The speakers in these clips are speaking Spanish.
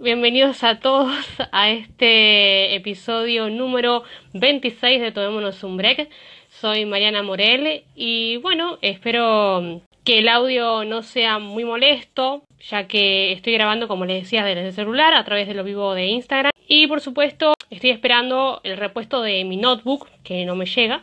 Bienvenidos a todos a este episodio número 26 de Tomémonos un Break. Soy Mariana Morel y bueno, espero que el audio no sea muy molesto, ya que estoy grabando, como les decía, desde el celular a través de lo vivo de Instagram. Y por supuesto, estoy esperando el repuesto de mi notebook, que no me llega.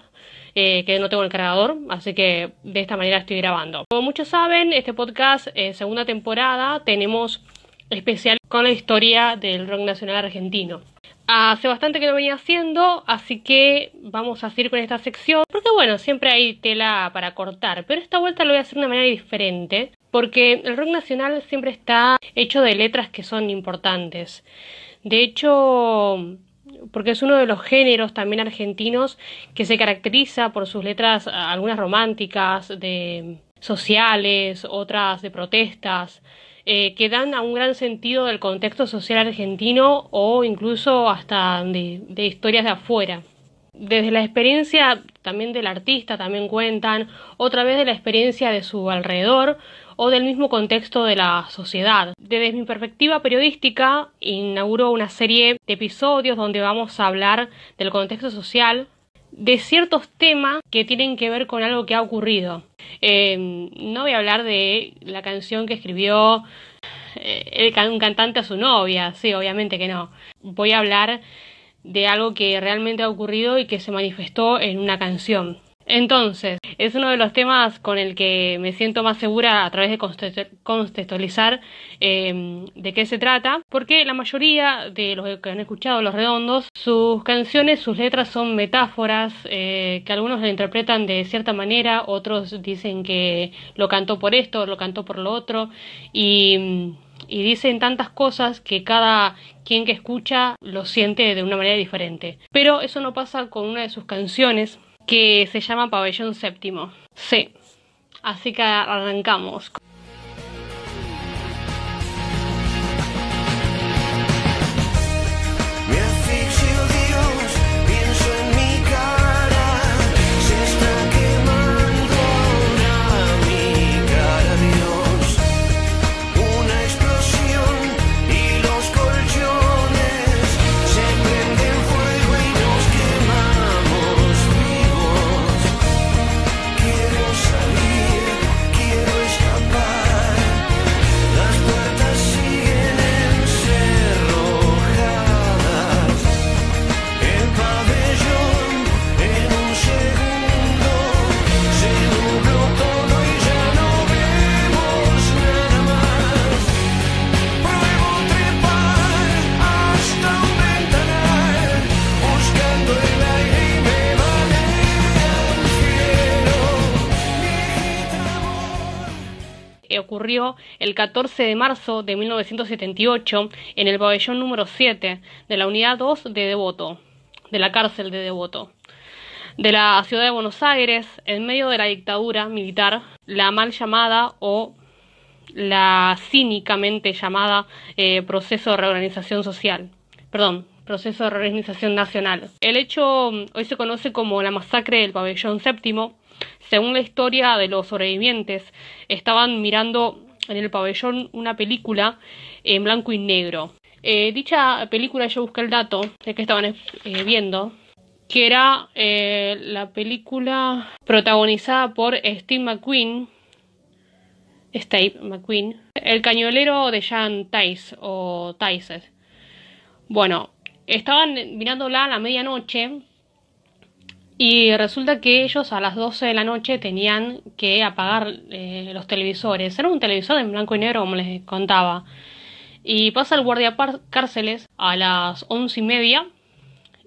Eh, que no tengo el cargador, así que de esta manera estoy grabando. Como muchos saben, este podcast, eh, segunda temporada, tenemos especial con la historia del rock nacional argentino. Hace bastante que lo venía haciendo, así que vamos a seguir con esta sección, porque bueno, siempre hay tela para cortar, pero esta vuelta lo voy a hacer de una manera diferente, porque el rock nacional siempre está hecho de letras que son importantes. De hecho, porque es uno de los géneros también argentinos que se caracteriza por sus letras, algunas románticas, de sociales, otras de protestas, eh, que dan a un gran sentido del contexto social argentino o incluso hasta de, de historias de afuera. Desde la experiencia también del artista también cuentan, otra vez de la experiencia de su alrededor o del mismo contexto de la sociedad. Desde mi perspectiva periodística, inauguro una serie de episodios donde vamos a hablar del contexto social, de ciertos temas que tienen que ver con algo que ha ocurrido. Eh, no voy a hablar de la canción que escribió eh, un cantante a su novia, sí, obviamente que no. Voy a hablar de algo que realmente ha ocurrido y que se manifestó en una canción. Entonces, es uno de los temas con el que me siento más segura a través de contextualizar em, de qué se trata, porque la mayoría de los que han escuchado Los Redondos, sus canciones, sus letras son metáforas eh, que algunos la interpretan de cierta manera, otros dicen que lo cantó por esto, lo cantó por lo otro, y dicen tantas cosas que cada quien que escucha lo siente de una manera diferente. Pero eso no pasa con una de sus canciones que se llama Pabellón Séptimo. Sí, así que arrancamos. Ocurrió el 14 de marzo de 1978 en el pabellón número 7 de la unidad 2 de Devoto, de la cárcel de Devoto, de la ciudad de Buenos Aires, en medio de la dictadura militar, la mal llamada o la cínicamente llamada eh, proceso de reorganización social. Perdón, proceso de reorganización nacional. El hecho hoy se conoce como la masacre del pabellón séptimo según la historia de los sobrevivientes, estaban mirando en el pabellón una película en blanco y negro. Eh, dicha película yo busqué el dato de que estaban eh, viendo, que era eh, la película protagonizada por Steve McQueen, Steve McQueen, el cañolero de Jan Tice o Tice. Bueno, estaban mirándola a la medianoche y resulta que ellos a las 12 de la noche tenían que apagar eh, los televisores. Era un televisor en blanco y negro, como les contaba. Y pasa el guardia cárceles a las once y media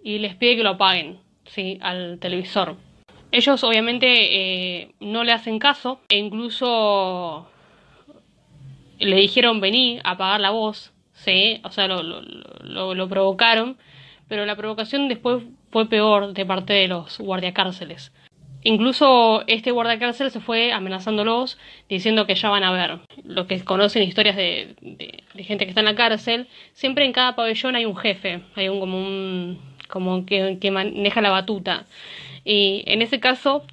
y les pide que lo apaguen, ¿sí? Al televisor. Ellos obviamente eh, no le hacen caso e incluso le dijeron vení a apagar la voz, ¿sí? O sea, lo, lo, lo provocaron pero la provocación después fue peor de parte de los guardiacárceles. Incluso este guardiacárcel se fue amenazándolos diciendo que ya van a ver. Lo que conocen historias de, gente que está en la cárcel, siempre en cada pabellón hay un jefe, hay un como un como que, que maneja la batuta. Y en ese caso,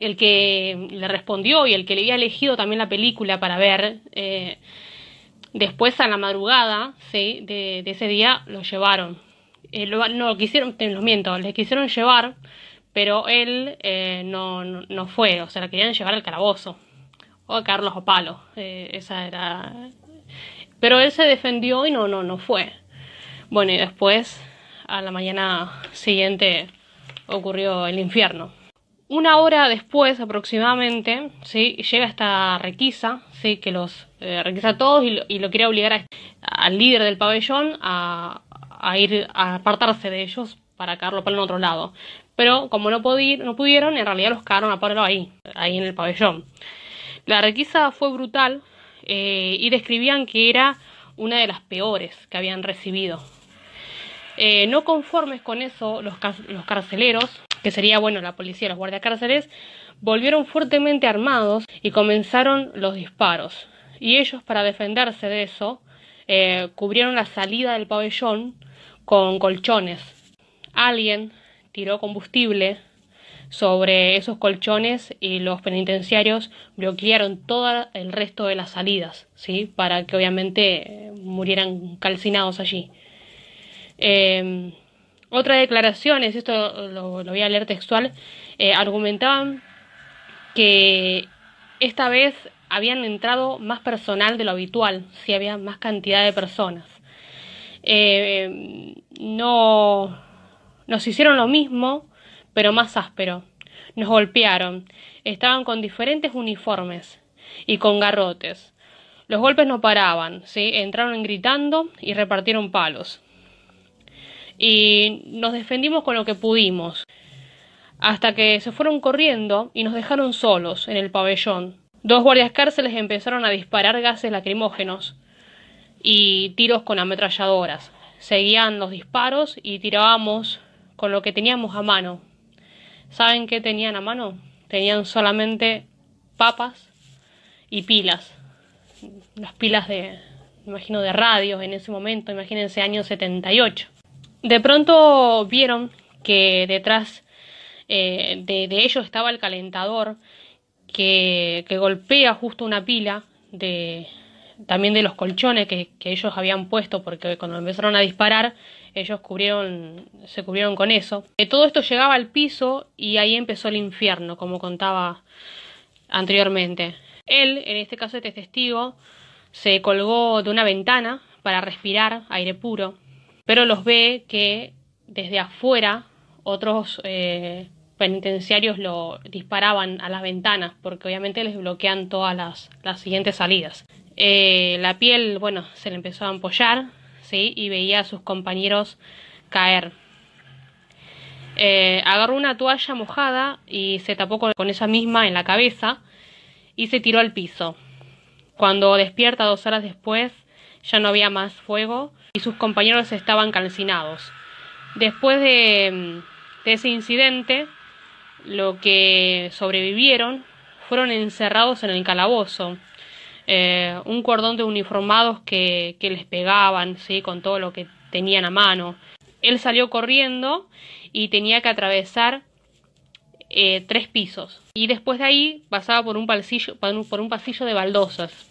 el que le respondió y el que le había elegido también la película para ver, eh, Después a la madrugada ¿sí? de, ese día lo llevaron. Eh, lo, no, quisieron, te lo miento, le quisieron llevar, pero él eh, no, no, fue, o sea, le querían llevar al calabozo. O a Carlos Opalo, eh, esa era... Pero él se defendió y no, no, no fue. Bueno, y después, a la mañana siguiente, ocurrió el infierno. Una hora después aproximadamente, ¿sí? llega esta requisa, ¿sí? que los eh, requisa a todos y lo, quiere obligar al líder del pabellón a, ir a apartarse de ellos para caerlo para en otro lado. Pero como no, no pudieron, en realidad los cagaron a palo ahí, ahí en el pabellón. La requisa fue brutal eh, y describían que era una de las peores que habían recibido. Eh, no conformes con eso, los, los carceleros que sería, bueno, la policía, los guardiacárceles, volvieron fuertemente armados y comenzaron los disparos. Y ellos, para defenderse de eso, eh, cubrieron la salida del pabellón con colchones. Alguien tiró combustible sobre esos colchones y los penitenciarios bloquearon todo el resto de las salidas, ¿sí? Para que obviamente eh, murieran calcinados allí. Eh, otra declaración, esto lo, voy a leer textual, eh, argumentaban que esta vez habían entrado más personal de lo habitual, si había más cantidad de personas. Eh, no nos hicieron lo mismo, pero más áspero. Nos golpearon. Estaban con diferentes uniformes y con garrotes. Los golpes no paraban, ¿sí? entraron gritando y repartieron palos y nos defendimos con lo que pudimos, hasta que se fueron corriendo y nos dejaron solos en el pabellón. Dos guardias cárceles empezaron a disparar gases lacrimógenos y tiros con ametralladoras. Seguían los disparos y tirábamos con lo que teníamos a mano. ¿Saben qué tenían a mano? Tenían solamente papas y pilas. Las pilas de, imagino, de radios en ese momento, imagínense año 78. De pronto vieron que detrás eh, de, ellos estaba el calentador que, golpea justo una pila de también de los colchones que, ellos habían puesto porque cuando empezaron a disparar ellos cubrieron se cubrieron con eso eh, todo esto llegaba al piso y ahí empezó el infierno como contaba anteriormente él en este caso este testigo se colgó de una ventana para respirar aire puro pero los ve que desde afuera otros eh, penitenciarios lo disparaban a las ventanas porque obviamente les bloquean todas las, las siguientes salidas. Eh, la piel, bueno, se le empezó a ampollar, ¿sí? Y veía a sus compañeros caer. Eh, agarró una toalla mojada y se tapó con esa misma en la cabeza y se tiró al piso. Cuando despierta dos horas después, ya no había más fuego y sus compañeros estaban calcinados. Después de, ese incidente, lo que sobrevivieron fueron encerrados en el calabozo. Eh, un cordón de uniformados que, les pegaban, ¿sí? con todo lo que tenían a mano. Él salió corriendo y tenía que atravesar eh, tres pisos. Y después de ahí pasaba por un, pasillo, por un pasillo de baldosas.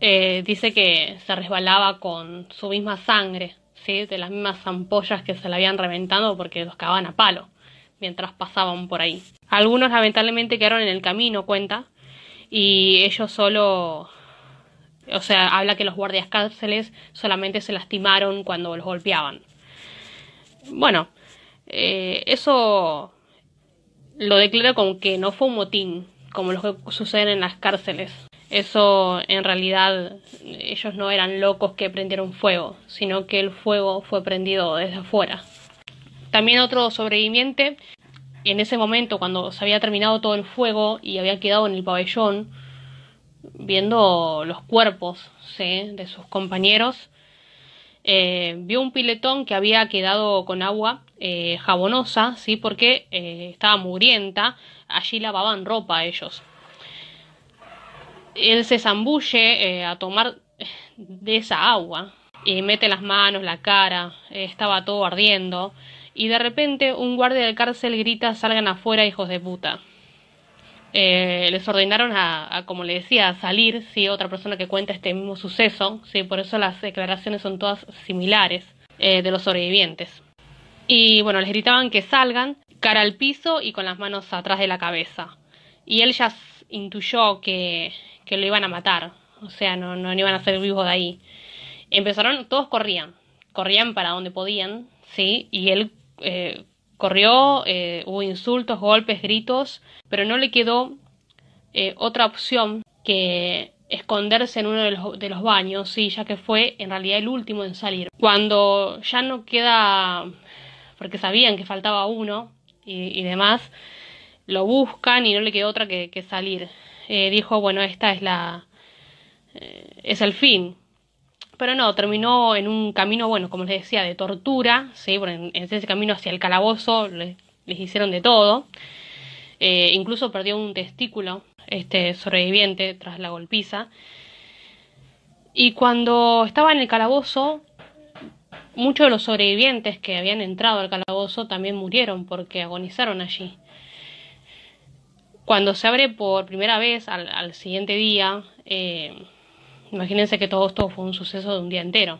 Eh, dice que se resbalaba con su misma sangre, ¿sí? de las mismas ampollas que se le habían reventado porque los cagaban a palo mientras pasaban por ahí. Algunos lamentablemente quedaron en el camino, cuenta, y ellos solo, o sea, habla que los guardias cárceles solamente se lastimaron cuando los golpeaban. Bueno, eh, eso lo declara como que no fue un motín, como lo que sucede en las cárceles. Eso en realidad ellos no eran locos que prendieron fuego, sino que el fuego fue prendido desde afuera. También otro sobreviviente, en ese momento cuando se había terminado todo el fuego y había quedado en el pabellón, viendo los cuerpos de sus compañeros, eh, vio un piletón que había quedado con agua eh, jabonosa, ¿sí? porque eh, estaba mugrienta, allí lavaban ropa ellos. Él se zambulle a tomar de esa agua y mete las manos, la cara, estaba todo ardiendo y de repente un guardia de cárcel grita salgan afuera hijos de puta. eh, les ordenaron a, como le decía, a salir, sí, otra persona que cuenta este mismo suceso, sí, por eso las declaraciones son todas similares eh, de los sobrevivientes. Y bueno, les gritaban que salgan, cara al piso y con las manos atrás de la cabeza. Y él ya intuyó que, que lo iban a matar, o sea, no, no, iban a ser vivos de ahí. Empezaron, todos corrían, corrían para donde podían, sí, y él eh, corrió, eh, hubo insultos, golpes, gritos, pero no le quedó eh, otra opción que esconderse en uno de los, baños, sí, ya que fue en realidad el último en salir. Cuando ya no queda, porque sabían que faltaba uno y, demás, lo buscan y no le quedó otra que, salir. dijo, bueno, esta es la, es el fin. Pero no, terminó en un camino, bueno, como les decía, de tortura, ¿sí? en, ese camino hacia el calabozo les, hicieron de todo. Eh, incluso perdió un testículo, este sobreviviente, tras la golpiza. Y cuando estaba en el calabozo, muchos de los sobrevivientes que habían entrado al calabozo también murieron porque agonizaron allí. Cuando se abre por primera vez al, siguiente día, eh, Imagínense que todo esto fue un suceso de un día entero.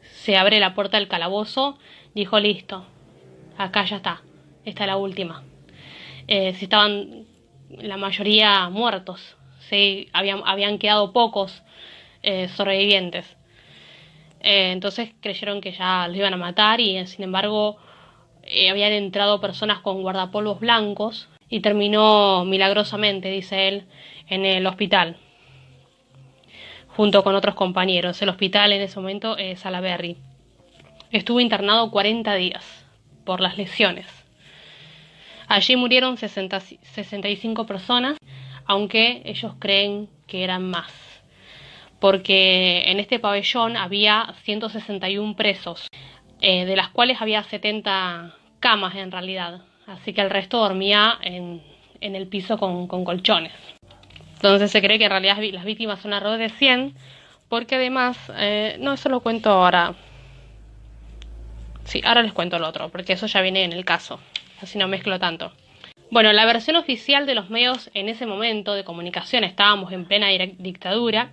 Se abre la puerta del calabozo, dijo listo, acá ya está, esta es la última. Eh, si estaban la mayoría muertos, ¿sí? habían, habían quedado pocos eh, sobrevivientes. Eh, entonces creyeron que ya los iban a matar y sin embargo habían entrado personas con guardapolvos blancos y terminó milagrosamente, dice él, en el hospital junto con otros compañeros. El hospital en ese momento es Salaberry. Estuvo internado 40 días por las lesiones. Allí murieron 65 personas, aunque ellos creen que eran más, porque en este pabellón había 161 presos, eh, de las cuales había 70 camas en realidad, así que el resto dormía en, el piso con colchones. Entonces se cree que en realidad las víctimas son alrededor de 100, porque además, eh, no, eso lo cuento ahora. Sí, ahora les cuento lo otro, porque eso ya viene en el caso, así no mezclo tanto. Bueno, la versión oficial de los medios en ese momento de comunicación, estábamos en plena dictadura,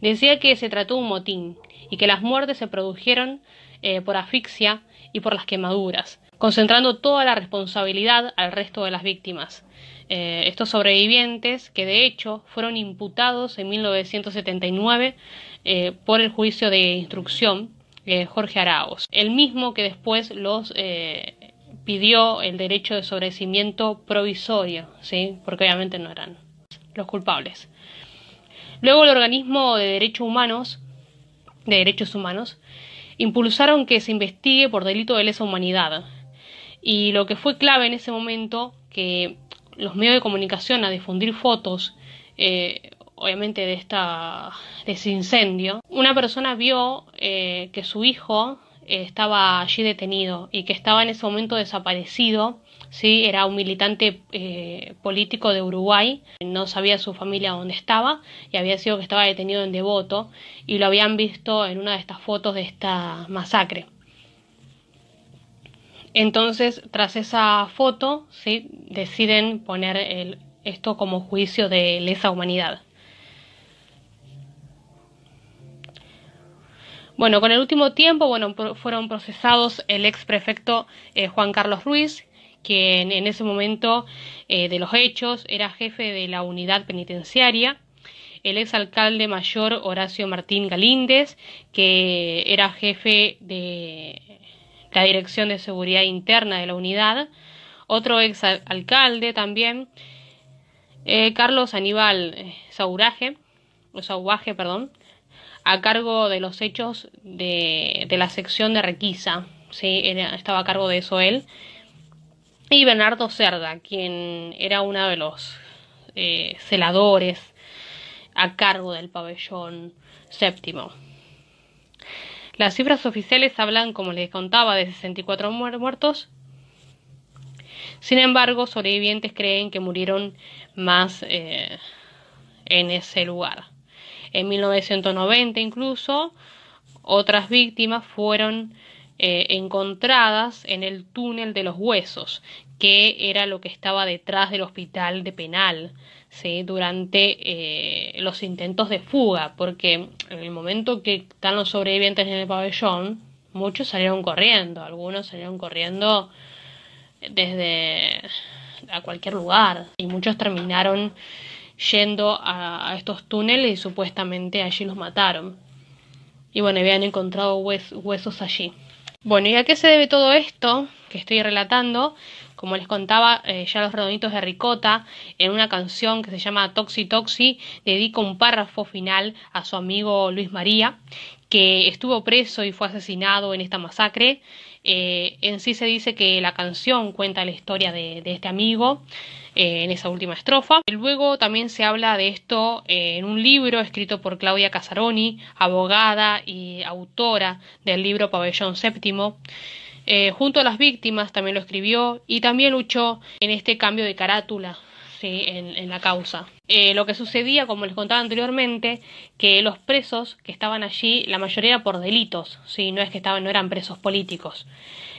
decía que se trató un motín y que las muertes se produjeron eh, por asfixia y por las quemaduras, concentrando toda la responsabilidad al resto de las víctimas. Eh, estos sobrevivientes, que de hecho fueron imputados en 1979 eh, por el juicio de instrucción eh, Jorge Araos, el mismo que después los pidió el derecho de sobrecimiento provisorio, ¿sí? porque obviamente no eran los culpables. Luego el organismo de derechos humanos, de derechos humanos, impulsaron que se investigue por delito de lesa humanidad. Y lo que fue clave en ese momento, que los medios de comunicación a difundir fotos, eh, obviamente de, esta, de ese incendio, una persona vio eh, que su hijo eh, estaba allí detenido y que estaba en ese momento desaparecido. ¿sí? Era un militante político de Uruguay, no sabía su familia dónde estaba y había sido que estaba detenido en Devoto y lo habían visto en una de estas fotos de esta masacre. Entonces, tras esa foto, ¿sí? deciden poner esto como juicio de lesa humanidad. Bueno, con el último tiempo, bueno, fueron procesados el ex prefecto eh, Juan Carlos Ruiz, quien en ese momento eh, de los hechos era jefe de la unidad penitenciaria, el ex alcalde mayor Horacio Martín Galíndez, que era jefe de la Dirección de Seguridad Interna de la unidad, otro ex alcalde también, eh, Carlos Aníbal eh, Sauraje, perdón, a cargo de los hechos de, la sección de Requisa, ¿sí? estaba a cargo de eso él, y Bernardo Cerda, quien era uno de los eh, celadores a cargo del pabellón séptimo. Las cifras oficiales hablan, como les contaba, de 64 muertos. Sin embargo, sobrevivientes creen que murieron más eh, en ese lugar. En 1990 incluso, otras víctimas fueron eh, encontradas en el túnel de los huesos, que era lo que estaba detrás del hospital de penal. ¿Sí? durante eh, los intentos de fuga, porque en el momento que están los sobrevivientes en el pabellón, muchos salieron corriendo, algunos salieron corriendo desde a cualquier lugar y muchos terminaron yendo a, estos túneles y supuestamente allí los mataron. Y bueno, habían encontrado huesos allí. Bueno, ¿y a qué se debe todo esto que estoy relatando? Como les contaba, eh, ya los redonditos de Ricota, en una canción que se llama Toxi Toxi, dedica un párrafo final a su amigo Luis María, que estuvo preso y fue asesinado en esta masacre. Eh, en sí se dice que la canción cuenta la historia de, este amigo eh, en esa última estrofa. Luego también se habla de esto en un libro escrito por Claudia Casaroni, abogada y autora del libro Pabellón Séptimo. Eh, junto a las víctimas también lo escribió y también luchó en este cambio de carátula ¿sí? en, la causa. Eh, lo que sucedía, como les contaba anteriormente, que los presos que estaban allí, la mayoría por delitos, ¿sí? no es que estaban, no eran presos políticos.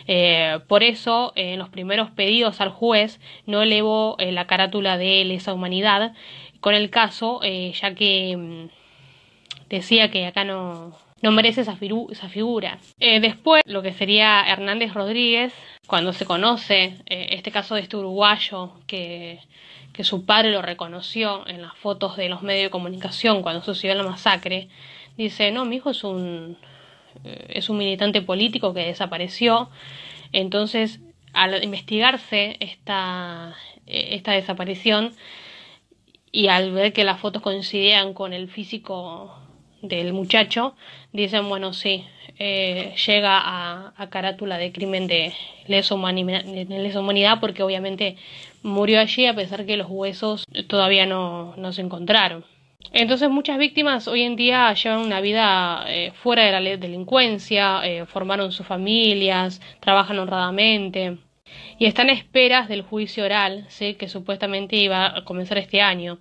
Eh, por eso, en los primeros pedidos al juez no elevó la carátula de lesa humanidad con el caso, ya que mm, decía que acá no, no merece esa, figura. Eh, después, lo que sería Hernández Rodríguez, cuando se conoce eh, este caso de este uruguayo que, que su padre lo reconoció en las fotos de los medios de comunicación cuando sucedió la masacre, dice, no, mi hijo es un, eh, es un militante político que desapareció. Entonces, al investigarse esta, esta desaparición y al ver que las fotos coincidían con el físico del muchacho, dicen, bueno, sí, eh, llega a, carátula de crimen de lesa, humanidad, porque obviamente murió allí a pesar que los huesos todavía no, no se encontraron. Entonces muchas víctimas hoy en día llevan una vida eh, fuera de la delincuencia, eh, formaron sus familias, trabajan honradamente y están a esperas del juicio oral, ¿sí? que supuestamente iba a comenzar este año.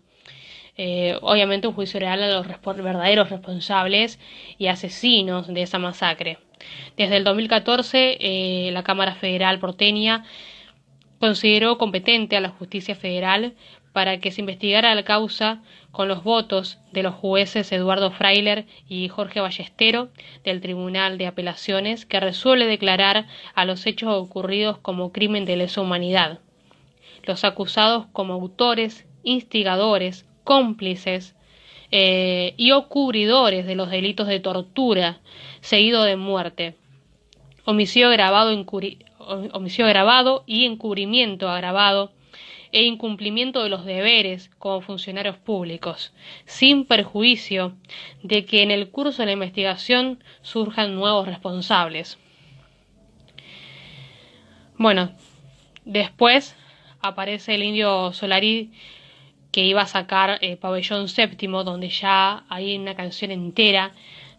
Eh, obviamente un juicio real a los verdaderos responsables y asesinos de esa masacre. Desde el 2014, eh, la Cámara Federal porteña consideró competente a la justicia federal para que se investigara la causa con los votos de los jueces Eduardo Freiler y Jorge Ballestero del Tribunal de Apelaciones que resuelve declarar a los hechos ocurridos como crimen de lesa humanidad. Los acusados como autores, instigadores, cómplices eh, y o de los delitos de tortura seguido de muerte, homicidio grabado, homicidio grabado y encubrimiento agravado e incumplimiento de los deberes como funcionarios públicos, sin perjuicio de que en el curso de la investigación surjan nuevos responsables. Bueno, después aparece el indio Solari que iba a sacar eh, Pabellón Séptimo, donde ya hay una canción entera,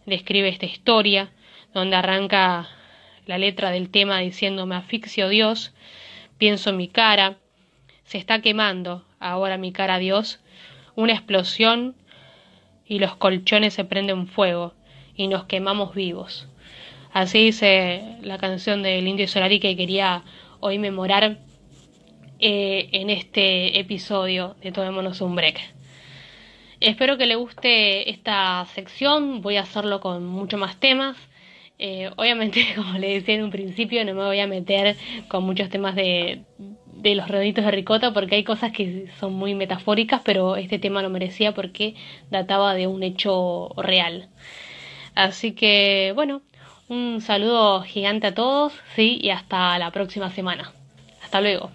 describe esta historia, donde arranca la letra del tema diciendo me asfixio Dios, pienso en mi cara, se está quemando ahora mi cara Dios, una explosión y los colchones se prenden fuego y nos quemamos vivos. Así dice la canción del Indio Solari que quería hoy memorar eh, en este episodio de Tomémonos un Break. Espero que le guste esta sección, voy a hacerlo con mucho más temas. Eh, obviamente, como le decía en un principio, no me voy a meter con muchos temas de, los redonditos de ricota porque hay cosas que son muy metafóricas, pero este tema lo merecía porque databa de un hecho real. Así que, bueno, un saludo gigante a todos, sí, y hasta la próxima semana. Hasta luego.